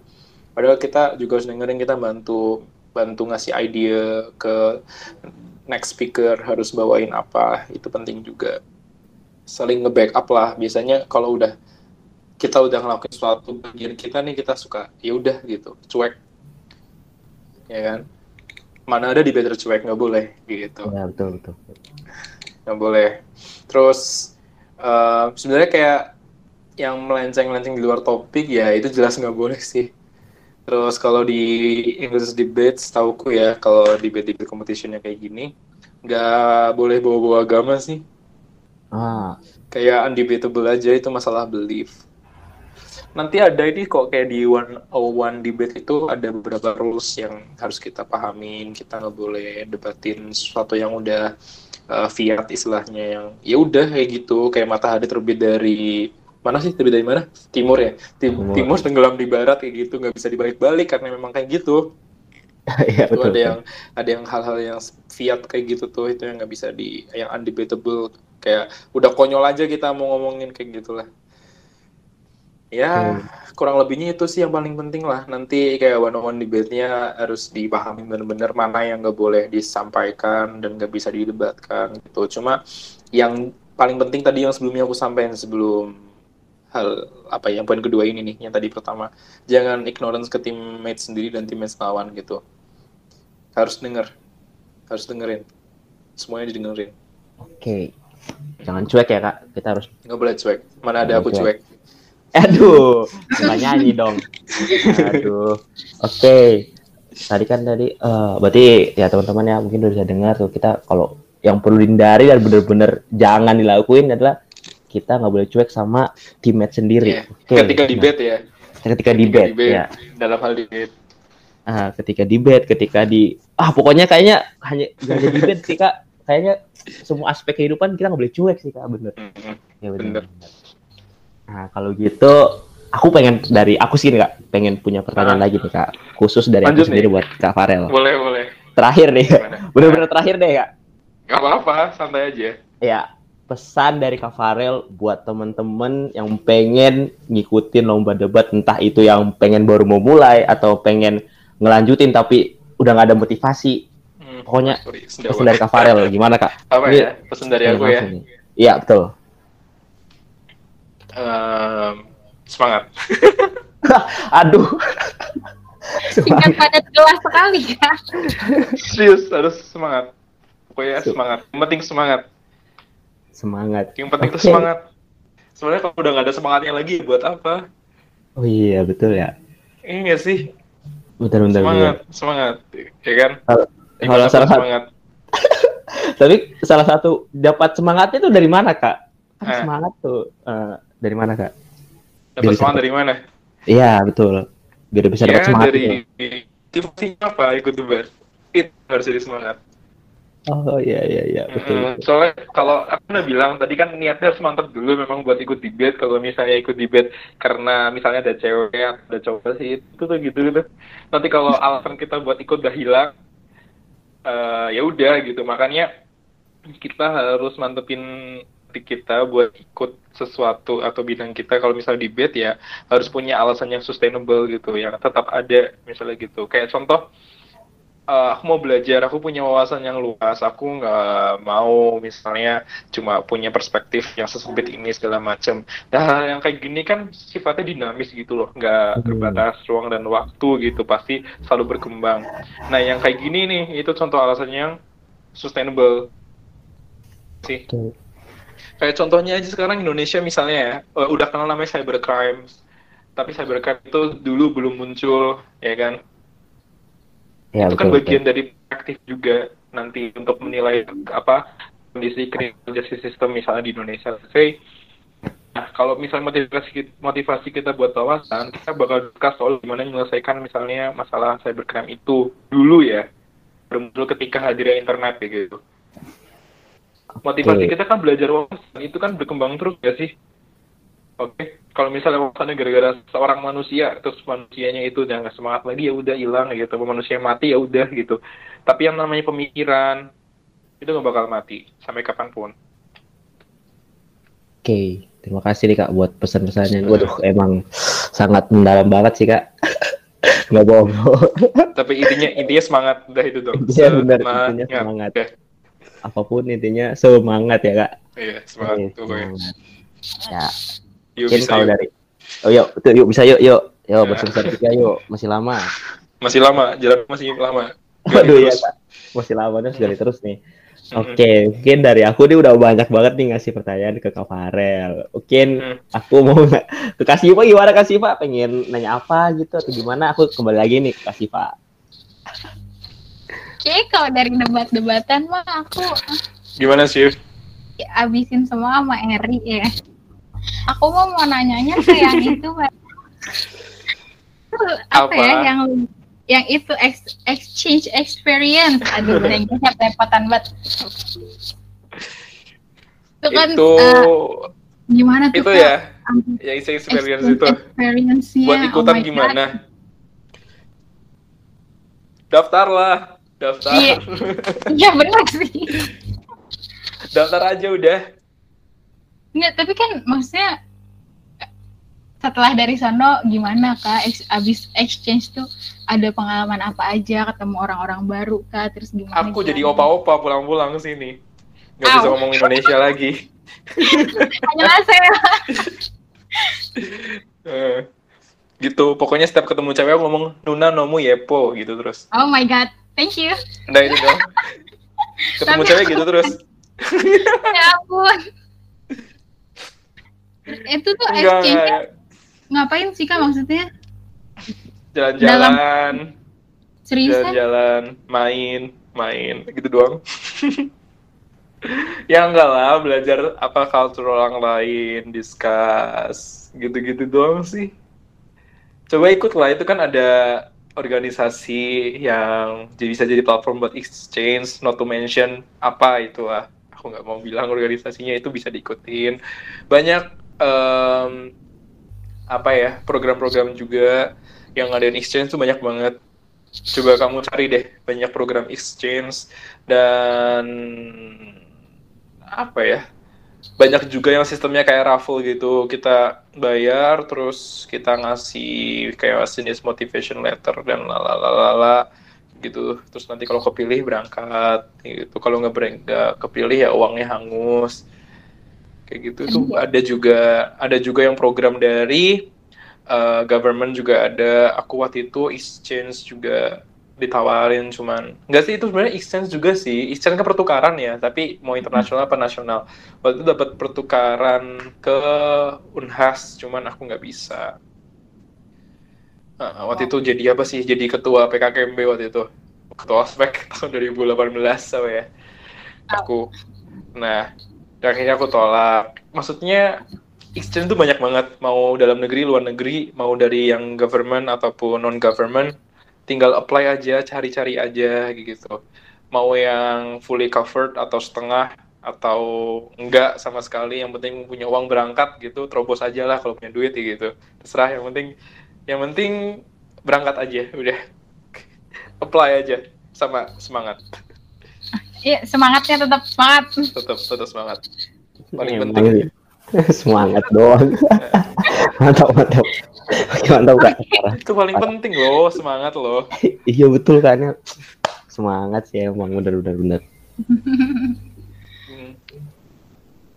Padahal kita juga harus dengerin kita bantu bantu ngasih ide ke next speaker harus bawain apa, itu penting juga saling nge-backup lah. Biasanya kalau udah kita udah ngelakuin suatu bagian kita nih kita suka ya udah gitu, cuek. Ya kan? Mana ada di better cuek nggak boleh gitu. Ya betul betul. Nggak boleh. Terus eh, sebenarnya kayak yang melenceng-melenceng di luar topik ya itu jelas nggak boleh sih. Terus kalau di English debate, setauku ya kalau debate debate competitionnya kayak gini, nggak boleh bawa-bawa agama sih Ah, kayak undebatable aja itu masalah belief. Nanti ada ini kok kayak di one oh one debate itu ada beberapa rules yang harus kita pahamin. Kita nggak boleh debatin sesuatu yang udah uh, fiat istilahnya yang ya udah kayak gitu. Kayak matahari terbit dari mana sih? Terbit dari mana? Timur ya? Tim- Timur. timur tenggelam di barat kayak gitu. Nggak bisa dibalik-balik karena memang kayak gitu. Iya itu betul. ada yang ada yang hal-hal yang fiat kayak gitu tuh itu yang nggak bisa di yang undebatable. Kayak udah konyol aja kita mau ngomongin kayak gitulah ya kurang lebihnya itu sih yang paling penting lah. Nanti kayak one on one debate-nya harus dipahami benar-benar mana yang nggak boleh disampaikan dan nggak bisa didebatkan gitu. Cuma yang paling penting tadi yang sebelumnya aku sampaikan sebelum hal apa ya, yang poin kedua ini nih yang tadi pertama. Jangan ignorance ke teammate sendiri dan teammate lawan gitu. Harus denger. Harus dengerin. Semuanya didengerin. Oke. Jangan cuek ya kak. Kita harus. nggak boleh cuek. Mana ada aku Oke. cuek Aduh, nggak nyanyi dong. Aduh. Oke. Tadi kan tadi, eh berarti ya teman-teman ya mungkin udah bisa dengar tuh kita kalau yang perlu dihindari dan bener-bener jangan dilakuin adalah kita nggak boleh cuek sama teammate sendiri. Iya. Oke. ketika Nah, debate ya ketika debate, ya. dalam hal debate Ah, ketika debate, ketika di ah pokoknya kayaknya hanya gak ada debate sih kak. Kayaknya semua aspek kehidupan kita nggak boleh cuek sih kak, bener. Mhm. Ya Bener. bener. Nah kalau gitu, aku pengen dari aku sih nih kak, pengen punya pertanyaan Ah. lagi nih kak, khusus dari Lanjut aku sendiri nih. buat kak Farel. boleh boleh Terakhir nih, bener-bener terakhir deh kak. nggak apa-apa santai aja Ya pesan dari kak Farel buat temen-temen yang pengen ngikutin lomba debat, entah itu yang pengen baru mau mulai atau pengen ngelanjutin tapi udah nggak ada motivasi. Hmm. pokoknya Sorry, pesan dari Kak Farel gimana kak? Apa Ini- ya? Pesan dari Ini aku ya. Iya betul. Ehm, semangat. Aduh. Singkat padat jelas sekali ya. Serius, harus semangat. Pokoknya semangat. Yang penting semangat. Semangat. Yang penting itu Oke. semangat. Sebenarnya kalau udah nggak ada semangatnya lagi, buat apa? Oh iya betul ya. Ini nggak sih? Betul betul. semangat, betul. semangat. Ya kan? Kalau- salah satu- semangat. Tapi salah satu dapat semangatnya itu dari mana kak? Kan Eh. semangat tuh eh, dari mana kak? Dapat semangat dari mana? Iya betul. Biar bisa dapat ya, semangat dari motivasinya apa? Ikut debat. Itu harus jadi semangat. Oh iya iya iya betul. Mm, betul. soalnya kalau aku udah bilang tadi kan niatnya harus mantap dulu memang buat ikut debate kalau misalnya ikut debate karena misalnya ada cewek ada cowok sih itu tuh gitu gitu nanti kalau alasan kita buat ikut udah hilang eh, ya udah gitu makanya kita harus mantepin hati kita buat ikut sesuatu atau bidang kita kalau misalnya debate ya harus punya alasan yang sustainable gitu yang tetap ada misalnya gitu kayak contoh eh, aku mau belajar, aku punya wawasan yang luas, aku nggak mau misalnya cuma punya perspektif yang sesempit ini segala macam. Nah, yang kayak gini kan sifatnya dinamis gitu loh, nggak terbatas ruang dan waktu gitu, pasti selalu berkembang. Nah, yang kayak gini nih, itu contoh alasan yang sustainable sih. Betul. Kayak contohnya aja sekarang Indonesia misalnya ya, eh, udah kenal namanya cybercrime, tapi cybercrime itu dulu belum muncul, ya kan? Ya, itu kan betul, bagian dari aktif juga nanti untuk menilai apa kondisi criminal justice system misalnya di Indonesia. Oke. Nah, kalau misalnya motivasi motivasi kita buat wawasan, kita bakal discuss soal gimana menyelesaikan misalnya masalah cybercrime itu dulu ya. Muncul ketika hadirnya internet ya gitu. Motivasi Oke. kita kan belajar wawasan, itu kan berkembang terus ya sih. Oke, kalau misalnya wawasannya gara-gara seorang manusia, terus manusianya itu udah nggak semangat lagi ya udah hilang gitu, manusia mati ya udah gitu. Tapi yang namanya pemikiran itu nggak bakal mati sampai kapan pun. Oke, terima kasih nih kak buat pesan-pesannya. Waduh, emang sangat mendalam banget sih kak. Nggak bohong. Tapi intinya intinya semangat udah itu dong. Intinya benar, intinya Semangat. semangat. Apa pun intinya semangat ya kak. Iya semangat Oke, tuh semangat. Ya, Yuk mungkin bisa kalau yuk. dari Oh yuk, tuh, yuk bisa yuk, yuk, yuk Ya. bersama tiga yuk, masih lama. Masih lama, jalan masih lama. Waduh ya kak, masih lama nih sekali terus nih. Oke, mungkin dari aku nih udah banyak banget nih ngasih pertanyaan ke Kak Farel. Mungkin Hmm. aku mau ke Kak Siva gimana Kak Siva? Pengen nanya apa gitu atau gimana? Aku kembali lagi nih ke Kak Siva. Oke, kalau dari debat-debatan mah aku Gimana sih? abisin semua sama Eri ya. Aku mau mau nanyanya ke yang itu, Pak. Itu apa, Apa? ya yang yang itu ex- exchange experience. Aduh, Inggrisnya perepotan banget. Itu kan itu eh, gimana tuh itu ya, Um, yang saya experience exchange itu. Buat Oh ikutan God. gimana? Daftar lah, daftar. Iya. Iya benar sih. daftar aja udah. Nggak, tapi kan maksudnya setelah dari sono gimana kak Ex- abis exchange tuh ada pengalaman apa aja ketemu orang-orang baru kak terus gimana Aku gimana? jadi opa-opa pulang-pulang ke sini. Gak bisa ngomong Indonesia lagi. Hanya saya Eh, gitu, pokoknya setiap ketemu cewek aku ngomong Nuna nomu yepo gitu terus. oh my god thank you Udah itu dong. Ketemu cewek gitu terus. ya ampun itu tuh Enggak, exchange ngapain sih kak maksudnya Jalan-jalan, seriusan jalan-jalan, main, main, gitu doang. ya enggak lah, belajar apa culture orang lain, discuss, gitu-gitu doang sih. Coba ikut lah, itu kan ada organisasi yang bisa jadi platform buat exchange, not to mention apa itu lah. Aku nggak mau bilang organisasinya itu bisa diikutin. Banyak em, apa ya program-program juga yang ngadain exchange tuh banyak banget. Coba kamu cari deh banyak program exchange dan apa ya banyak juga yang sistemnya kayak raffle gitu. Kita bayar terus kita ngasih kayak jenis motivation letter dan lalalala gitu. Terus nanti kalau kepilih berangkat gitu. Kalau nggak nggak kepilih ya uangnya hangus. Kayak gitu tuh ada juga ada juga yang program dari uh, government juga ada. Aku waktu itu exchange juga ditawarin cuman nggak sih itu sebenarnya exchange juga sih. Exchange kan pertukaran ya tapi mau internasional apa nasional. Waktu itu dapat pertukaran ke Unhas cuman aku nggak bisa. Nah, waktu itu jadi apa sih? Jadi ketua PKKMB waktu itu. Ketua ospek tahun 2018 sama ya. Aku nah akhirnya aku tolak. Maksudnya exchange tuh banyak banget. Mau dalam negeri luar negeri mau dari yang government ataupun non government tinggal apply aja cari-cari aja gitu. Mau yang fully covered atau setengah atau enggak sama sekali yang penting punya uang berangkat gitu terobos aja lah kalau punya duit gitu. Terserah yang penting yang penting berangkat aja udah. Apply aja sama semangat. Iya, semangatnya tetap semangat. tetap tetap semangat. Paling Emang penting sih. semangat doang mantap mantap mantap kak itu paling penting loh semangat loh iya betul kan ya. semangat sih emang bener bener bener Hmm.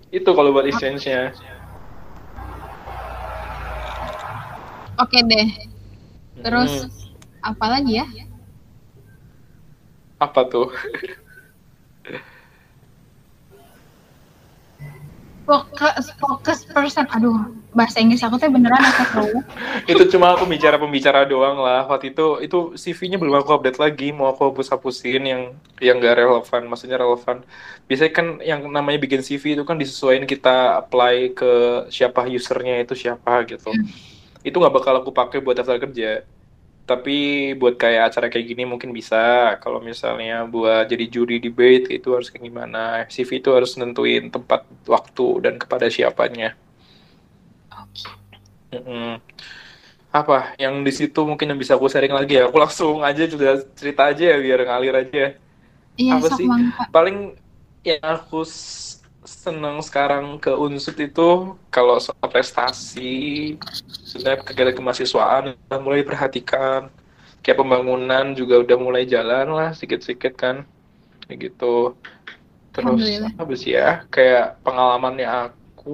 itu kalau buat exchange-nya Oke deh. Terus Hmm. apa lagi ya? apa tuh Fokus fokus person. Aduh, bahasa Inggris aku tuh beneran aku tahu. itu cuma aku bicara pembicara doang lah. Waktu itu itu CV-nya belum aku update lagi. Mau aku hapus hapusin yang yang gak relevan. Maksudnya relevan. Biasanya kan yang namanya bikin CV itu kan disesuaikan kita apply ke siapa usernya itu siapa gitu. Itu nggak bakal aku pakai buat daftar kerja. Tapi buat kayak acara kayak gini mungkin bisa. Kalau misalnya buat jadi juri debate itu harus kayak gimana? CV itu harus nentuin tempat waktu dan kepada siapanya Mm-mm. Apa yang di situ mungkin yang bisa aku sharing lagi ya? Aku langsung aja juga cerita aja ya biar ngalir aja. Iya, Apa sih? mangga. Paling yang aku s- seneng sekarang ke Unsut itu kalau soal prestasi, sudah kegiatan kemahasiswaan udah mulai diperhatikan. Kayak pembangunan juga udah mulai jalan lah sedikit-sedikit kan. Kayak gitu. Terus apa sih ya? Kayak pengalamannya aku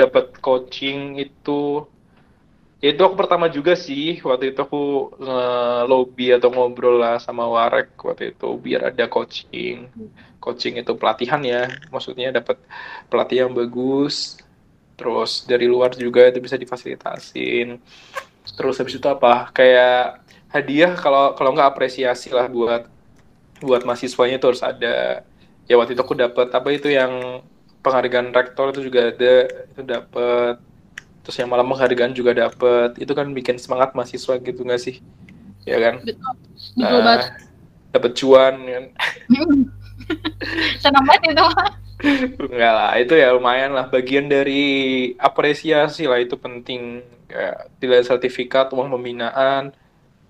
dapat coaching itu Ya, itu aku pertama juga sih. Waktu itu aku nge-lobby atau ngobrol lah sama Warek waktu itu biar ada coaching. Coaching itu pelatihan ya. Maksudnya dapat pelatih yang bagus. Terus dari luar juga itu bisa difasilitasin. Terus habis itu apa? Kayak hadiah kalau kalau nggak apresiasi lah buat buat mahasiswanya itu harus ada. Ya waktu itu aku dapat apa itu yang penghargaan rektor itu juga ada. Itu dapat terus yang malam penghargaan juga dapat itu kan bikin semangat mahasiswa gitu nggak sih? Ya kan? Betul. Nah, banget. dapat cuan kan? Senang banget itu. enggak lah itu ya lumayan lah. Bagian dari apresiasi lah itu penting. Kayak tidak sertifikat uang pembinaan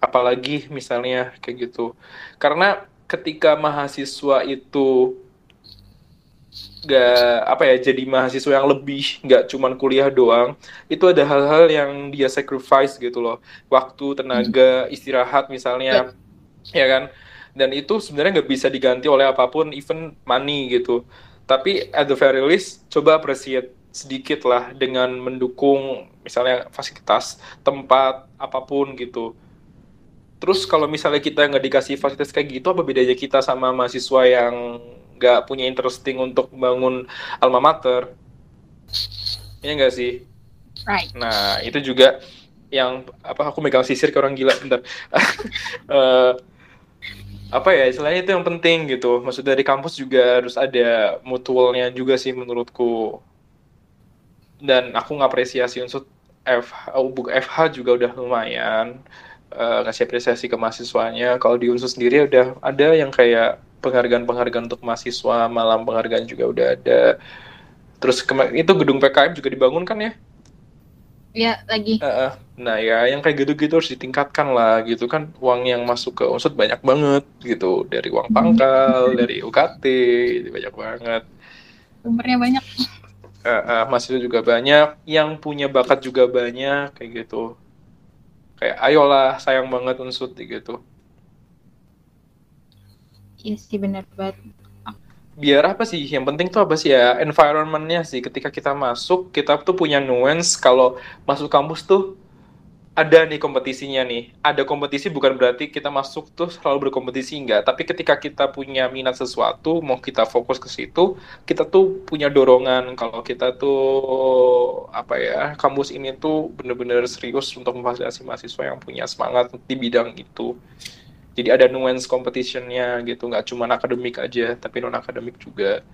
apalagi misalnya kayak gitu. Karena ketika mahasiswa itu nggak apa ya jadi mahasiswa yang lebih nggak cuman kuliah doang. Itu ada hal-hal yang dia sacrifice gitu loh. Waktu tenaga istirahat misalnya. Ya kan? Dan itu sebenarnya nggak bisa diganti oleh apa pun even money gitu. Tapi at the very least coba appreciate sedikit lah dengan mendukung misalnya fasilitas tempat apa pun gitu. Terus kalau misalnya kita nggak dikasih fasilitas kayak gitu apa bedanya kita sama mahasiswa yang nggak punya interesting untuk bangun alma mater ya nggak sih Right. Nah, itu juga yang apa aku megang sisir ke orang gila bentar. Eh, apa ya istilahnya itu yang penting gitu. Maksudnya dari kampus juga harus ada mutualnya juga sih menurutku. Dan aku ngapresiasi unsur FH, oh, bu- FH juga udah lumayan eh, ngasih apresiasi ke mahasiswanya. Kalau di unsur sendiri udah ada yang kayak penghargaan-penghargaan untuk mahasiswa, malam penghargaan juga udah ada. Terus itu gedung PKM juga dibangun kan ya? Ya, lagi. Heeh. Nah ya yang kayak gitu-gitu harus ditingkatkan lah gitu kan uang yang masuk ke unsur banyak banget gitu dari uang pangkal dari UKT itu banyak banget Umurnya banyak. Heeh, mahasiswa juga banyak yang punya bakat juga banyak kayak gitu kayak ayolah sayang banget unsur gitu Iya sih benar banget. biar apa sih? Yang penting tuh apa sih? Ya environmentnya sih. Ketika kita masuk kita tuh punya nuance. Kalau masuk kampus tuh ada nih kompetisinya nih. Ada kompetisi bukan berarti kita masuk tuh selalu berkompetisi enggak. Tapi ketika kita punya minat sesuatu mau kita fokus ke situ kita tuh punya dorongan. Kalau kita tuh apa ya kampus ini tuh bener-bener serius untuk memfasilitasi mahasiswa yang punya semangat di bidang itu jadi ada nuance competitionnya gitu nggak cuma akademik aja tapi non akademik juga.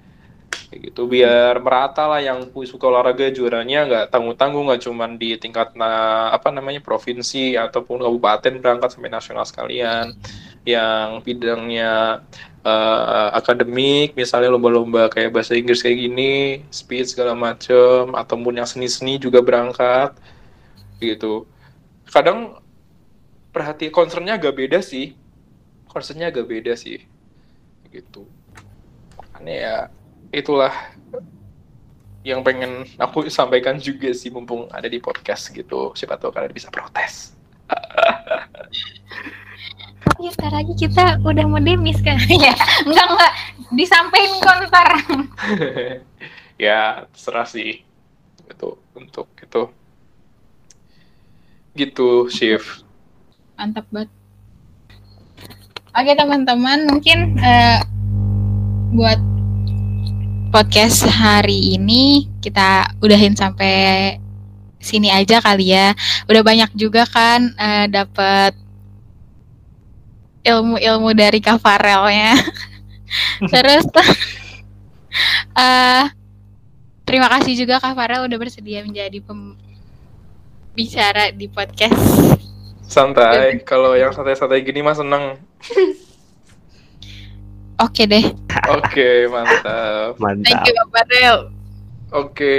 Kayak gitu. Biar merata lah yang suka olahraga juaranya nggak tanggung tanggung nggak cuma di tingkat na apa namanya provinsi ataupun kabupaten berangkat sampai nasional sekalian. Yang bidangnya uh, akademik misalnya lomba-lomba kayak bahasa Inggris kayak gini speech segala macem ataupun yang seni-seni juga berangkat gitu. Kadang perhati concernnya agak beda sih concernnya agak beda sih. Gitu. Aneh ya itulah yang pengen aku sampaikan juga sih mumpung ada di podcast gitu. Siapa tahu kalian bisa protes. Tapi sekarang lagi kita udah mau demis kan ya enggak enggak. Disampaikan kontar ya terserah sih. Itu untuk itu. Gitu shift mantap banget Oke teman-teman, mungkin uh, buat podcast hari ini kita udahin sampai sini aja kali ya. Udah banyak juga kan uh, dapat ilmu-ilmu dari Kafarelnya. Terus uh, terima kasih juga Kak Farel udah bersedia menjadi pembicara di podcast Santai. Kalau yang santai-santai gini mah seneng. Oke deh. Oke, mantap. Mantap. Thank you, Bapak. Oke.